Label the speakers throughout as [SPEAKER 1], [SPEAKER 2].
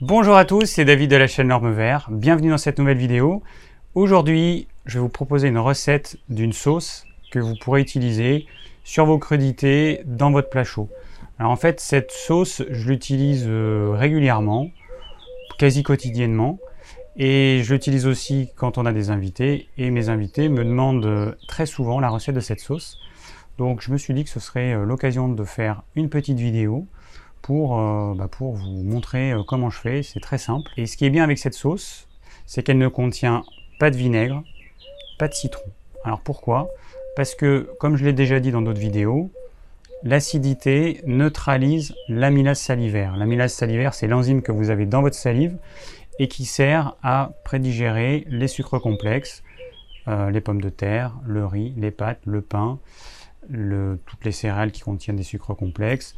[SPEAKER 1] Bonjour à tous, c'est David de la chaîne Norme Vert. Bienvenue dans cette nouvelle vidéo. Aujourd'hui, je vais vous proposer une recette d'une sauce que vous pourrez utiliser sur vos crudités dans votre plat chaud. Alors en fait, cette sauce, je l'utilise euh, régulièrement, quasi quotidiennement. Et je l'utilise aussi quand on a des invités. Et mes invités me demandent euh, très souvent la recette de cette sauce. Donc je me suis dit que ce serait euh, l'occasion de faire une petite vidéo pour, euh, bah, pour vous montrer euh, comment je fais. C'est très simple. Et ce qui est bien avec cette sauce, c'est qu'elle ne contient pas de vinaigre, pas de citron. Alors pourquoi? Parce que, comme je l'ai déjà dit dans d'autres vidéos, l'acidité neutralise l'amylase salivaire. L'amylase salivaire, c'est l'enzyme que vous avez dans votre salive et qui sert à prédigérer les sucres complexes, euh, les pommes de terre, le riz, les pâtes, le pain, toutes les céréales qui contiennent des sucres complexes,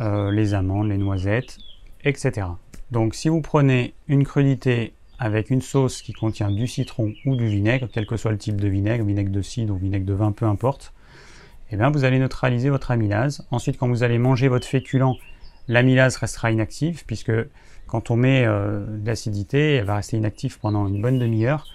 [SPEAKER 1] euh, les amandes, les noisettes, etc. Donc si vous prenez une crudité avec une sauce qui contient du citron ou du vinaigre, quel que soit le type de vinaigre, vinaigre de cidre ou vinaigre de vin, peu importe, eh bien vous allez neutraliser votre amylase. Ensuite, quand vous allez manger votre féculent, l'amylase restera inactive, puisque quand on met euh, de l'acidité, elle va rester inactive pendant une bonne demi-heure.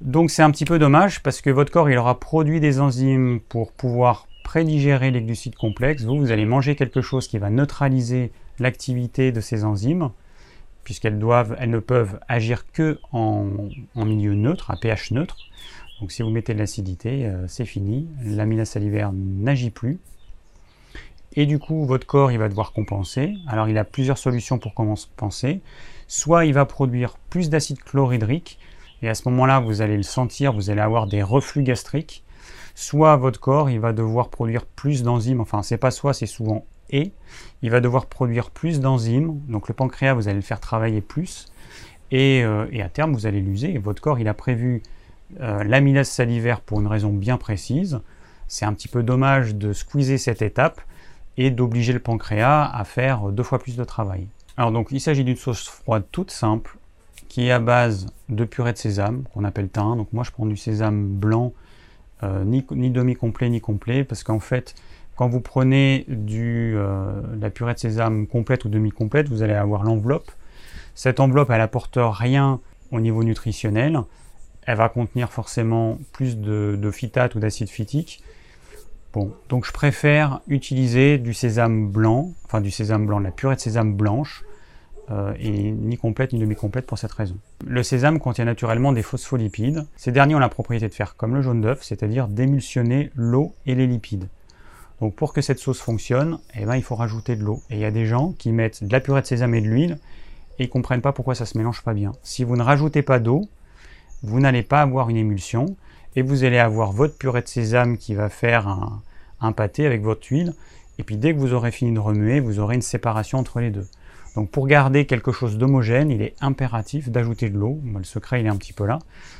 [SPEAKER 1] Donc c'est un petit peu dommage, parce que votre corps il aura produit des enzymes pour pouvoir prédigérer les glucides complexes, vous, vous allez manger quelque chose qui va neutraliser l'activité de ces enzymes, puisqu'elles ne peuvent agir que en, en, milieu neutre, à pH neutre. Donc si vous mettez de l'acidité, euh, c'est fini, l'amylase salivaire n'agit plus. Et du coup, votre corps, il va devoir compenser. Alors, il a plusieurs solutions pour compenser. Soit il va produire plus d'acide chlorhydrique, et à ce moment-là, vous allez le sentir, vous allez avoir des reflux gastriques soit votre corps il va devoir produire plus d'enzymes, enfin c'est pas soit, c'est souvent et, il va devoir produire plus d'enzymes, donc le pancréas vous allez le faire travailler plus, et, euh, et à terme vous allez l'user, votre corps il a prévu euh, l'amylase salivaire pour une raison bien précise, c'est un petit peu dommage de squeezer cette étape et d'obliger le pancréas à faire deux fois plus de travail. Alors donc il s'agit d'une sauce froide toute simple, qui est à base de purée de sésame, qu'on appelle thym, donc moi je prends du sésame blanc, euh, ni, demi-complet ni complet, parce qu'en fait, quand vous prenez du, euh, la purée de sésame complète ou demi-complète, vous allez avoir l'enveloppe. Cette enveloppe, elle apporte rien au niveau nutritionnel. Elle va contenir forcément plus de, de phytate ou d'acide phytique. Bon, donc je préfère utiliser du sésame blanc, enfin du sésame blanc, la purée de sésame blanche, euh, et ni complète ni demi-complète pour cette raison. Le sésame contient naturellement des phospholipides. Ces derniers ont la propriété de faire comme le jaune d'œuf, c'est-à-dire d'émulsionner l'eau et les lipides. Donc pour que cette sauce fonctionne, eh ben, il faut rajouter de l'eau. Et il y a des gens qui mettent de la purée de sésame et de l'huile et ils ne comprennent pas pourquoi ça se mélange pas bien. Si vous ne rajoutez pas d'eau, vous n'allez pas avoir une émulsion et vous allez avoir votre purée de sésame qui va faire un, un pâté avec votre huile. Et puis dès que vous aurez fini de remuer, vous aurez une séparation entre les deux. Donc pour garder quelque chose d'homogène, il est impératif d'ajouter de l'eau. Le secret, il est un petit peu là.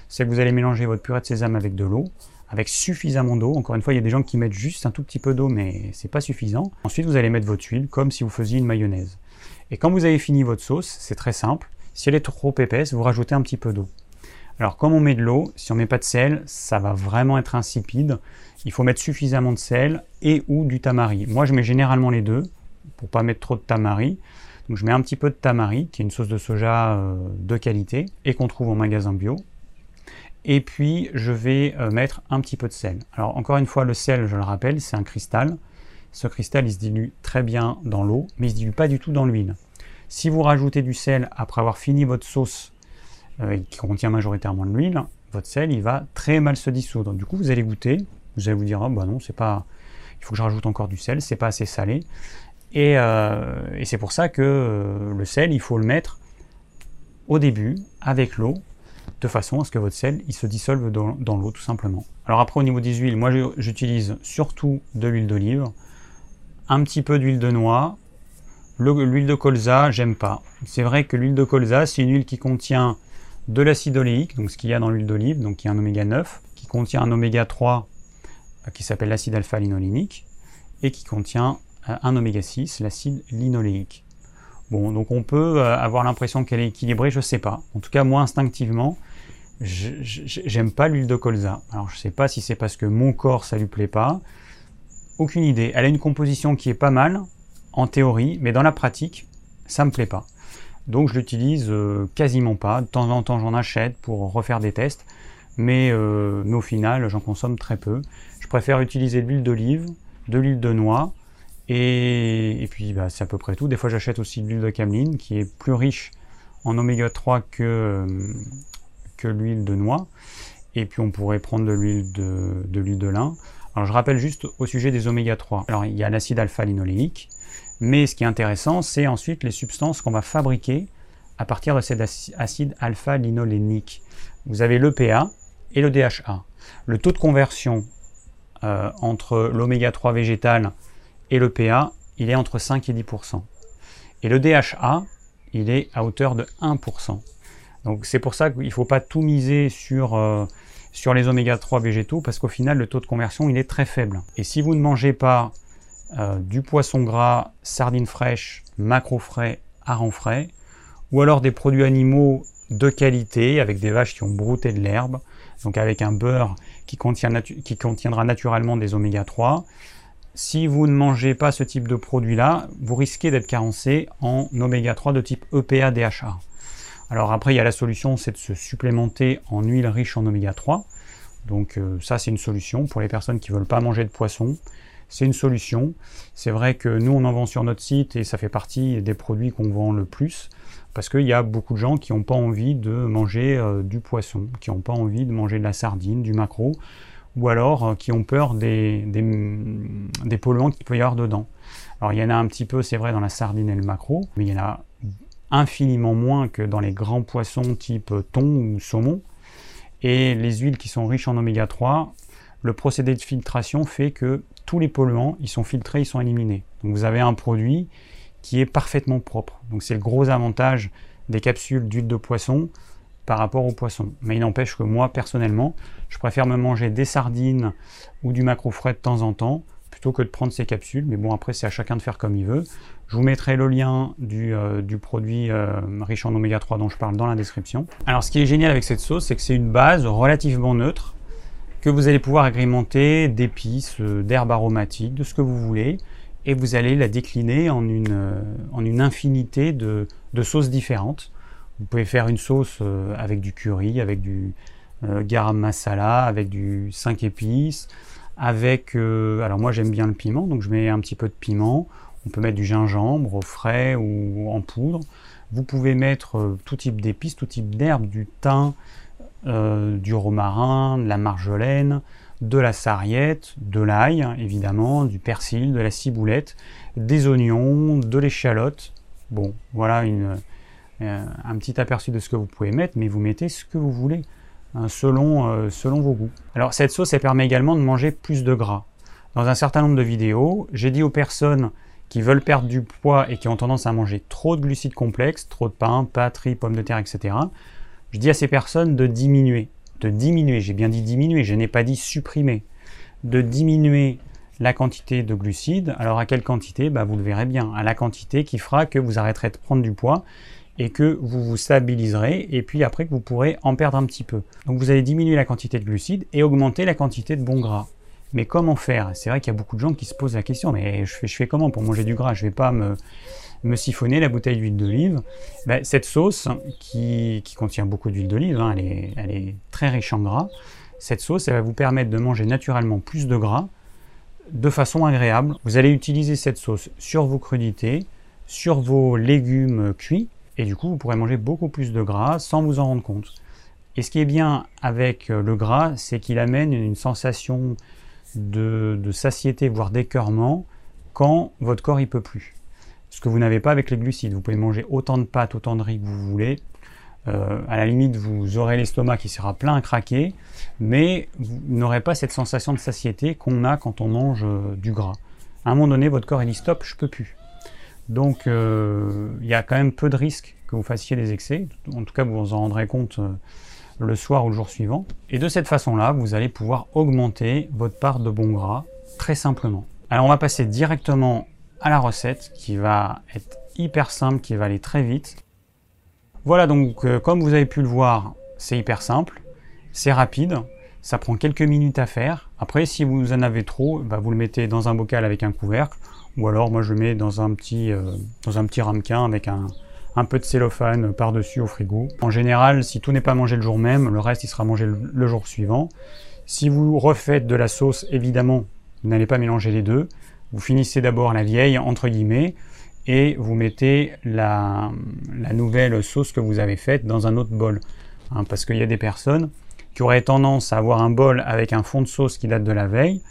[SPEAKER 1] C'est que vous allez mélanger votre purée de sésame avec de l'eau, avec suffisamment d'eau. Encore une fois, il y a des gens qui mettent juste un tout petit peu d'eau, mais c'est pas suffisant. Ensuite, vous allez mettre votre huile comme si vous faisiez une mayonnaise. Et quand vous avez fini votre sauce, c'est très simple. Si elle est trop épaisse, vous rajoutez un petit peu d'eau. Alors comme on met de l'eau, si on met pas de sel, ça va vraiment être insipide. Il faut mettre suffisamment de sel et ou du tamari. Moi, je mets généralement les deux pour pas mettre trop de tamari. Donc je mets un petit peu de tamari, qui est une sauce de soja euh, de qualité et qu'on trouve en magasin bio. Et puis je vais euh, mettre un petit peu de sel. Alors encore une fois, le sel, je le rappelle, c'est un cristal. Ce cristal, il se dilue très bien dans l'eau, mais il se dilue pas du tout dans l'huile. Si vous rajoutez du sel après avoir fini votre sauce euh, qui contient majoritairement de l'huile, votre sel, il va très mal se dissoudre. Du coup, vous allez goûter, vous allez vous dire, oh, bah non, c'est pas, il faut que je rajoute encore du sel, c'est pas assez salé. Euh, et, c'est pour ça que euh, le sel, il faut le mettre au début avec l'eau, de façon à ce que votre sel il se dissolve dans, l'eau tout simplement. Alors après au niveau des huiles, moi j'utilise surtout de l'huile d'olive, un petit peu d'huile de noix, l'huile de colza, j'aime pas. C'est vrai que l'huile de colza, c'est une huile qui contient de l'acide oléique, donc ce qu'il y a dans l'huile d'olive, donc qui est un oméga 9, qui contient un oméga 3 euh, qui s'appelle l'acide alpha-linolénique, et qui contient un oméga 6, l'acide linoléique. Bon, donc on peut euh, avoir l'impression qu'elle est équilibrée, je sais pas. En tout cas, moi instinctivement, j'aime pas l'huile de colza. Alors je sais pas si c'est parce que mon corps ça lui plaît pas. Aucune idée. Elle a une composition qui est pas mal en théorie, mais dans la pratique, ça me plaît pas. Donc je l'utilise euh, quasiment pas. De temps en temps j'en achète pour refaire des tests, mais, euh, mais au final j'en consomme très peu. Je préfère utiliser de l'huile d'olive, de l'huile de noix, et, puis bah, c'est à peu près tout. Des fois j'achète aussi de l'huile de cameline qui est plus riche en oméga 3 que, l'huile de noix. Et puis on pourrait prendre de l'huile de, lin. Alors je rappelle juste au sujet des oméga 3. Alors il y a l'acide alpha-linolénique, mais ce qui est intéressant, c'est ensuite les substances qu'on va fabriquer à partir de cet acide alpha-linolénique. Vous avez l'EPA et le DHA. Le taux de conversion euh, entre l'oméga 3 végétal et l'EPA, il est entre 5 et 10%. Et le DHA, il est à hauteur de 1%. Donc c'est pour ça qu'il ne faut pas tout miser sur, euh, les oméga 3 végétaux parce qu'au final le taux de conversion il est très faible. Et si vous ne mangez pas euh, du poisson gras, sardines fraîches, macro frais, harengs frais, ou alors des produits animaux de qualité avec des vaches qui ont brouté de l'herbe, donc avec un beurre qui, qui contiendra naturellement des oméga 3. Si vous ne mangez pas ce type de produit-là, vous risquez d'être carencé en oméga 3 de type EPA DHA. Alors après, il y a la solution, c'est de se supplémenter en huile riche en oméga 3. Donc euh, ça, c'est une solution pour les personnes qui ne veulent pas manger de poisson. C'est une solution. C'est vrai que nous, on en vend sur notre site et ça fait partie des produits qu'on vend le plus parce qu'il y a beaucoup de gens qui n'ont pas envie de manger euh, du poisson, qui n'ont pas envie de manger de la sardine, du maquereau, ou alors euh, qui ont peur des, polluants qu'il peut y avoir dedans. Alors il y en a un petit peu, c'est vrai, dans la sardine et le maquereau, mais il y en a infiniment moins que dans les grands poissons type thon ou saumon. Et les huiles qui sont riches en oméga 3, le procédé de filtration fait que tous les polluants, ils sont filtrés, ils sont éliminés. Donc vous avez un produit qui est parfaitement propre. Donc c'est le gros avantage des capsules d'huile de poisson par rapport au poisson. Mais il n'empêche que moi, personnellement, je préfère me manger des sardines ou du macro frais de temps en temps plutôt que de prendre ces capsules. Mais bon, après, c'est à chacun de faire comme il veut. Je vous mettrai le lien du, euh, produit euh, riche en oméga 3 dont je parle dans la description. Alors, ce qui est génial avec cette sauce, c'est que c'est une base relativement neutre que vous allez pouvoir agrémenter d'épices, euh, d'herbes aromatiques, de ce que vous voulez. Et vous allez la décliner en une, en une infinité de, sauces différentes. Vous pouvez faire une sauce avec du curry, avec du garam masala, avec du 5 épices, avec, euh, alors moi j'aime bien le piment, donc je mets un petit peu de piment. On peut mettre du gingembre au frais ou en poudre. Vous pouvez mettre euh, tout type d'épices, tout type d'herbes, du thym, euh, du romarin, de la marjolaine, de la sarriette, de l'ail évidemment, du persil, de la ciboulette, des oignons, de l'échalote. Bon, voilà une, un petit aperçu de ce que vous pouvez mettre, mais vous mettez ce que vous voulez. Hein, selon, euh, selon vos goûts. Alors cette sauce, elle permet également de manger plus de gras. Dans un certain nombre de vidéos, j'ai dit aux personnes qui veulent perdre du poids et qui ont tendance à manger trop de glucides complexes, trop de pain, pâtes, pommes de terre, etc. Je dis à ces personnes de diminuer. De diminuer, j'ai bien dit diminuer, je n'ai pas dit supprimer. De diminuer la quantité de glucides. Alors à quelle quantité? Bah, Vous le verrez bien. À la quantité qui fera que vous arrêterez de prendre du poids et que vous vous stabiliserez et puis après que vous pourrez en perdre un petit peu. Donc vous allez diminuer la quantité de glucides et augmenter la quantité de bons gras. Mais comment faire? C'est vrai qu'il y a beaucoup de gens qui se posent la question, mais je fais, comment pour manger du gras? Je vais pas me, siphonner la bouteille d'huile d'olive. Ben, cette sauce qui, contient beaucoup d'huile d'olive, hein, elle, elle est très riche en gras, cette sauce elle va vous permettre de manger naturellement plus de gras de façon agréable. Vous allez utiliser cette sauce sur vos crudités, sur vos légumes cuits, et du coup, vous pourrez manger beaucoup plus de gras sans vous en rendre compte. Et ce qui est bien avec euh, le gras, c'est qu'il amène une sensation de, satiété, voire d'écœurement, quand votre corps y peut plus. Ce que vous n'avez pas avec les glucides. Vous pouvez manger autant de pâtes, autant de riz que vous voulez. Euh, à la limite, vous aurez l'estomac qui sera plein à craquer, mais vous n'aurez pas cette sensation de satiété qu'on a quand on mange euh, du gras. À un moment donné, votre corps il dit stop, je peux plus. Donc euh, il y a quand même peu de risques que vous fassiez des excès. En tout cas, vous vous en rendrez compte euh, le soir ou le jour suivant. Et de cette façon-là, vous allez pouvoir augmenter votre part de bon gras très simplement. Alors on va passer directement à la recette qui va être hyper simple, qui va aller très vite. Voilà donc euh, comme vous avez pu le voir, c'est hyper simple, c'est rapide, ça prend quelques minutes à faire. Après si vous en avez trop, bah, vous le mettez dans un bocal avec un couvercle ou alors moi je mets dans un petit, euh, ramequin avec un, un peu de cellophane par-dessus au frigo. En général, si tout n'est pas mangé le jour même, le reste il sera mangé le jour suivant. Si vous refaites de la sauce, évidemment, vous n'allez pas mélanger les deux. Vous finissez d'abord la vieille, entre guillemets, et vous mettez la, nouvelle sauce que vous avez faite dans un autre bol. Hein, parce qu'il y a des personnes qui auraient tendance à avoir un bol avec un fond de sauce qui date de la veille,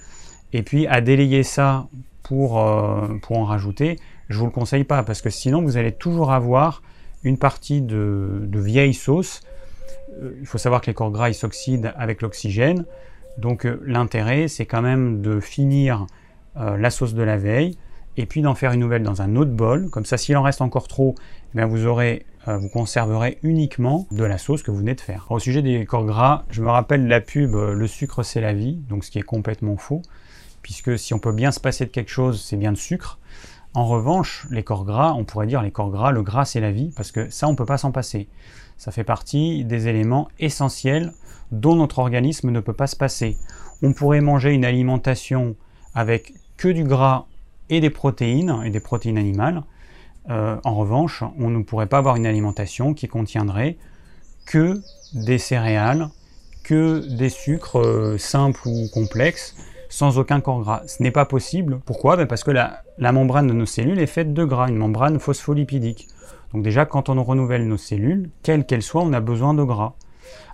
[SPEAKER 1] et puis à délayer ça pour, euh, pour en rajouter, je ne vous le conseille pas, parce que sinon vous allez toujours avoir une partie de, vieille sauce. Euh, il faut savoir que les corps gras s'oxydent avec l'oxygène, donc euh, l'intérêt c'est quand même de finir la sauce de la veille, et puis d'en faire une nouvelle dans un autre bol. Comme ça, s'il en reste encore trop, eh vous aurez, vous conserverez uniquement de la sauce que vous venez de faire. Au sujet des corps gras, je me rappelle la pub Le sucre c'est la vie, donc ce qui est complètement faux puisque si on peut bien se passer de quelque chose, c'est bien de sucre. En revanche, les corps gras, on pourrait dire les corps gras, le gras c'est la vie, parce que ça on ne peut pas s'en passer. Ça fait partie des éléments essentiels dont notre organisme ne peut pas se passer. On pourrait manger une alimentation avec que du gras et des protéines, et des protéines animales. Euh, en revanche, on ne pourrait pas avoir une alimentation qui contiendrait que des céréales, que des sucres euh, simples ou complexes, sans aucun corps gras. Ce n'est pas possible. Pourquoi? Ben Parce que la, membrane de nos cellules est faite de gras, une membrane phospholipidique. Donc déjà, quand on renouvelle nos cellules, quelles qu'elles soient, on a besoin de gras.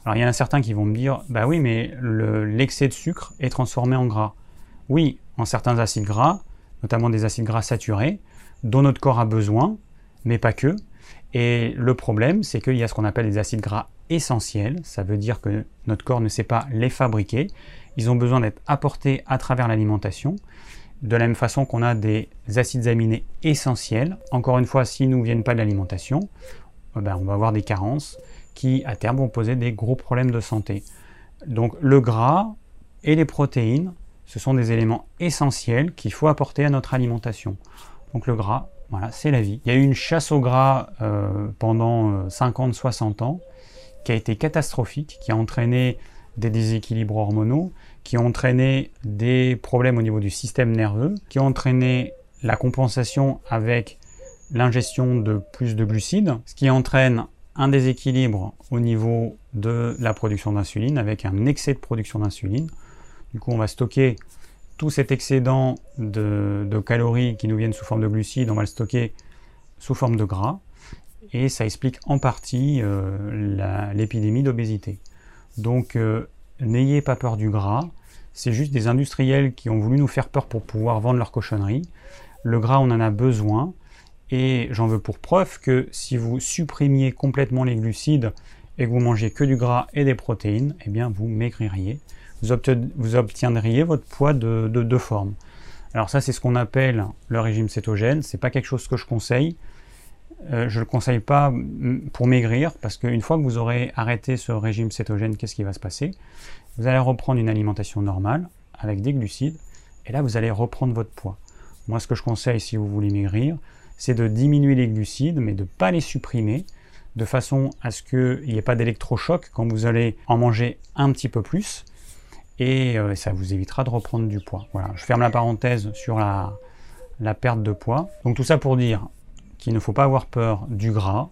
[SPEAKER 1] Alors il y en a certains qui vont me dire, bah oui, mais l'excès de sucre est transformé en gras. Oui, en certains acides gras, notamment des acides gras saturés, dont notre corps a besoin, mais pas que. Et le problème, c'est qu'il y a ce qu'on appelle des acides gras essentiels. Ça veut dire que notre corps ne sait pas les fabriquer ils ont besoin d'être apportés à travers l'alimentation. De la même façon qu'on a des acides aminés essentiels. Encore une fois, s'ils ne viennent pas de l'alimentation, eh ben, on va avoir des carences qui, à terme, vont poser des gros problèmes de santé. Donc le gras et les protéines, ce sont des éléments essentiels qu'il faut apporter à notre alimentation. Donc le gras, voilà, c'est la vie. Il y a eu une chasse au gras euh, pendant 50-60 euh, ans qui a été catastrophique, qui a entraîné des déséquilibres hormonaux, qui ont entraîné des problèmes au niveau du système nerveux, qui ont entraîné la compensation avec l'ingestion de plus de glucides, ce qui entraîne un déséquilibre au niveau de la production d'insuline avec un excès de production d'insuline. Du coup, on va stocker tout cet excédent de, calories qui nous viennent sous forme de glucides, on va le stocker sous forme de gras. Et ça explique en partie euh, l'épidémie d'obésité. Donc euh, n'ayez pas peur du gras, c'est juste des industriels qui ont voulu nous faire peur pour pouvoir vendre leur cochonnerie. Le gras, on en a besoin, et j'en veux pour preuve que si vous supprimiez complètement les glucides et que vous mangez que du gras et des protéines, eh bien vous maigririez. Vous, obtiendriez votre poids de, de forme. Alors ça, c'est ce qu'on appelle le régime cétogène. C'est pas quelque chose que je conseille. Euh, je ne le conseille pas pour maigrir parce qu'une fois que vous aurez arrêté ce régime cétogène, qu'est-ce qui va se passer? Vous allez reprendre une alimentation normale avec des glucides et là vous allez reprendre votre poids. Moi ce que je conseille si vous voulez maigrir, c'est de diminuer les glucides mais de ne pas les supprimer de façon à ce qu'il n'y ait pas d'électrochoc quand vous allez en manger un petit peu plus et euh, ça vous évitera de reprendre du poids. Voilà, je ferme la parenthèse sur la, la perte de poids. Donc tout ça pour dire, qu'il ne faut pas avoir peur du gras,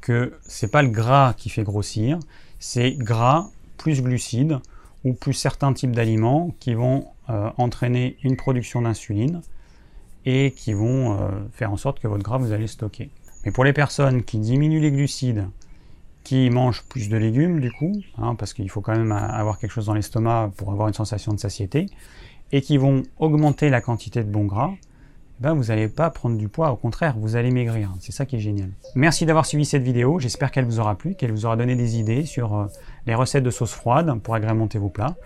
[SPEAKER 1] que c'est pas le gras qui fait grossir, c'est gras plus glucides ou plus certains types d'aliments qui vont euh, entraîner une production d'insuline et qui vont euh, faire en sorte que votre gras vous allez stocker. Mais pour les personnes qui diminuent les glucides, qui mangent plus de légumes du coup, hein, parce qu'il faut quand même avoir quelque chose dans l'estomac pour avoir une sensation de satiété, et qui vont augmenter la quantité de bon gras, ben vous n'allez pas prendre du poids, au contraire, vous allez maigrir. C'est ça qui est génial. Merci d'avoir suivi cette vidéo, j'espère qu'elle vous aura plu, qu'elle vous aura donné des idées sur euh, les recettes de sauce froide pour agrémenter vos plats.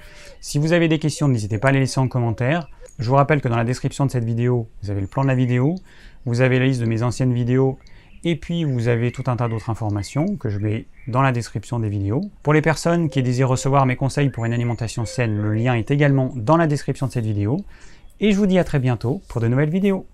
[SPEAKER 1] Si vous avez des questions, n'hésitez pas à les laisser en commentaire. Je vous rappelle que dans la description de cette vidéo, vous avez le plan de la vidéo, vous avez la liste de mes anciennes vidéos, et puis vous avez tout un tas d'autres informations que je mets dans la description des vidéos. Pour les personnes qui désirent recevoir mes conseils pour une alimentation saine, le lien est également dans la description de cette vidéo et je vous dis à très bientôt pour de nouvelles vidéos.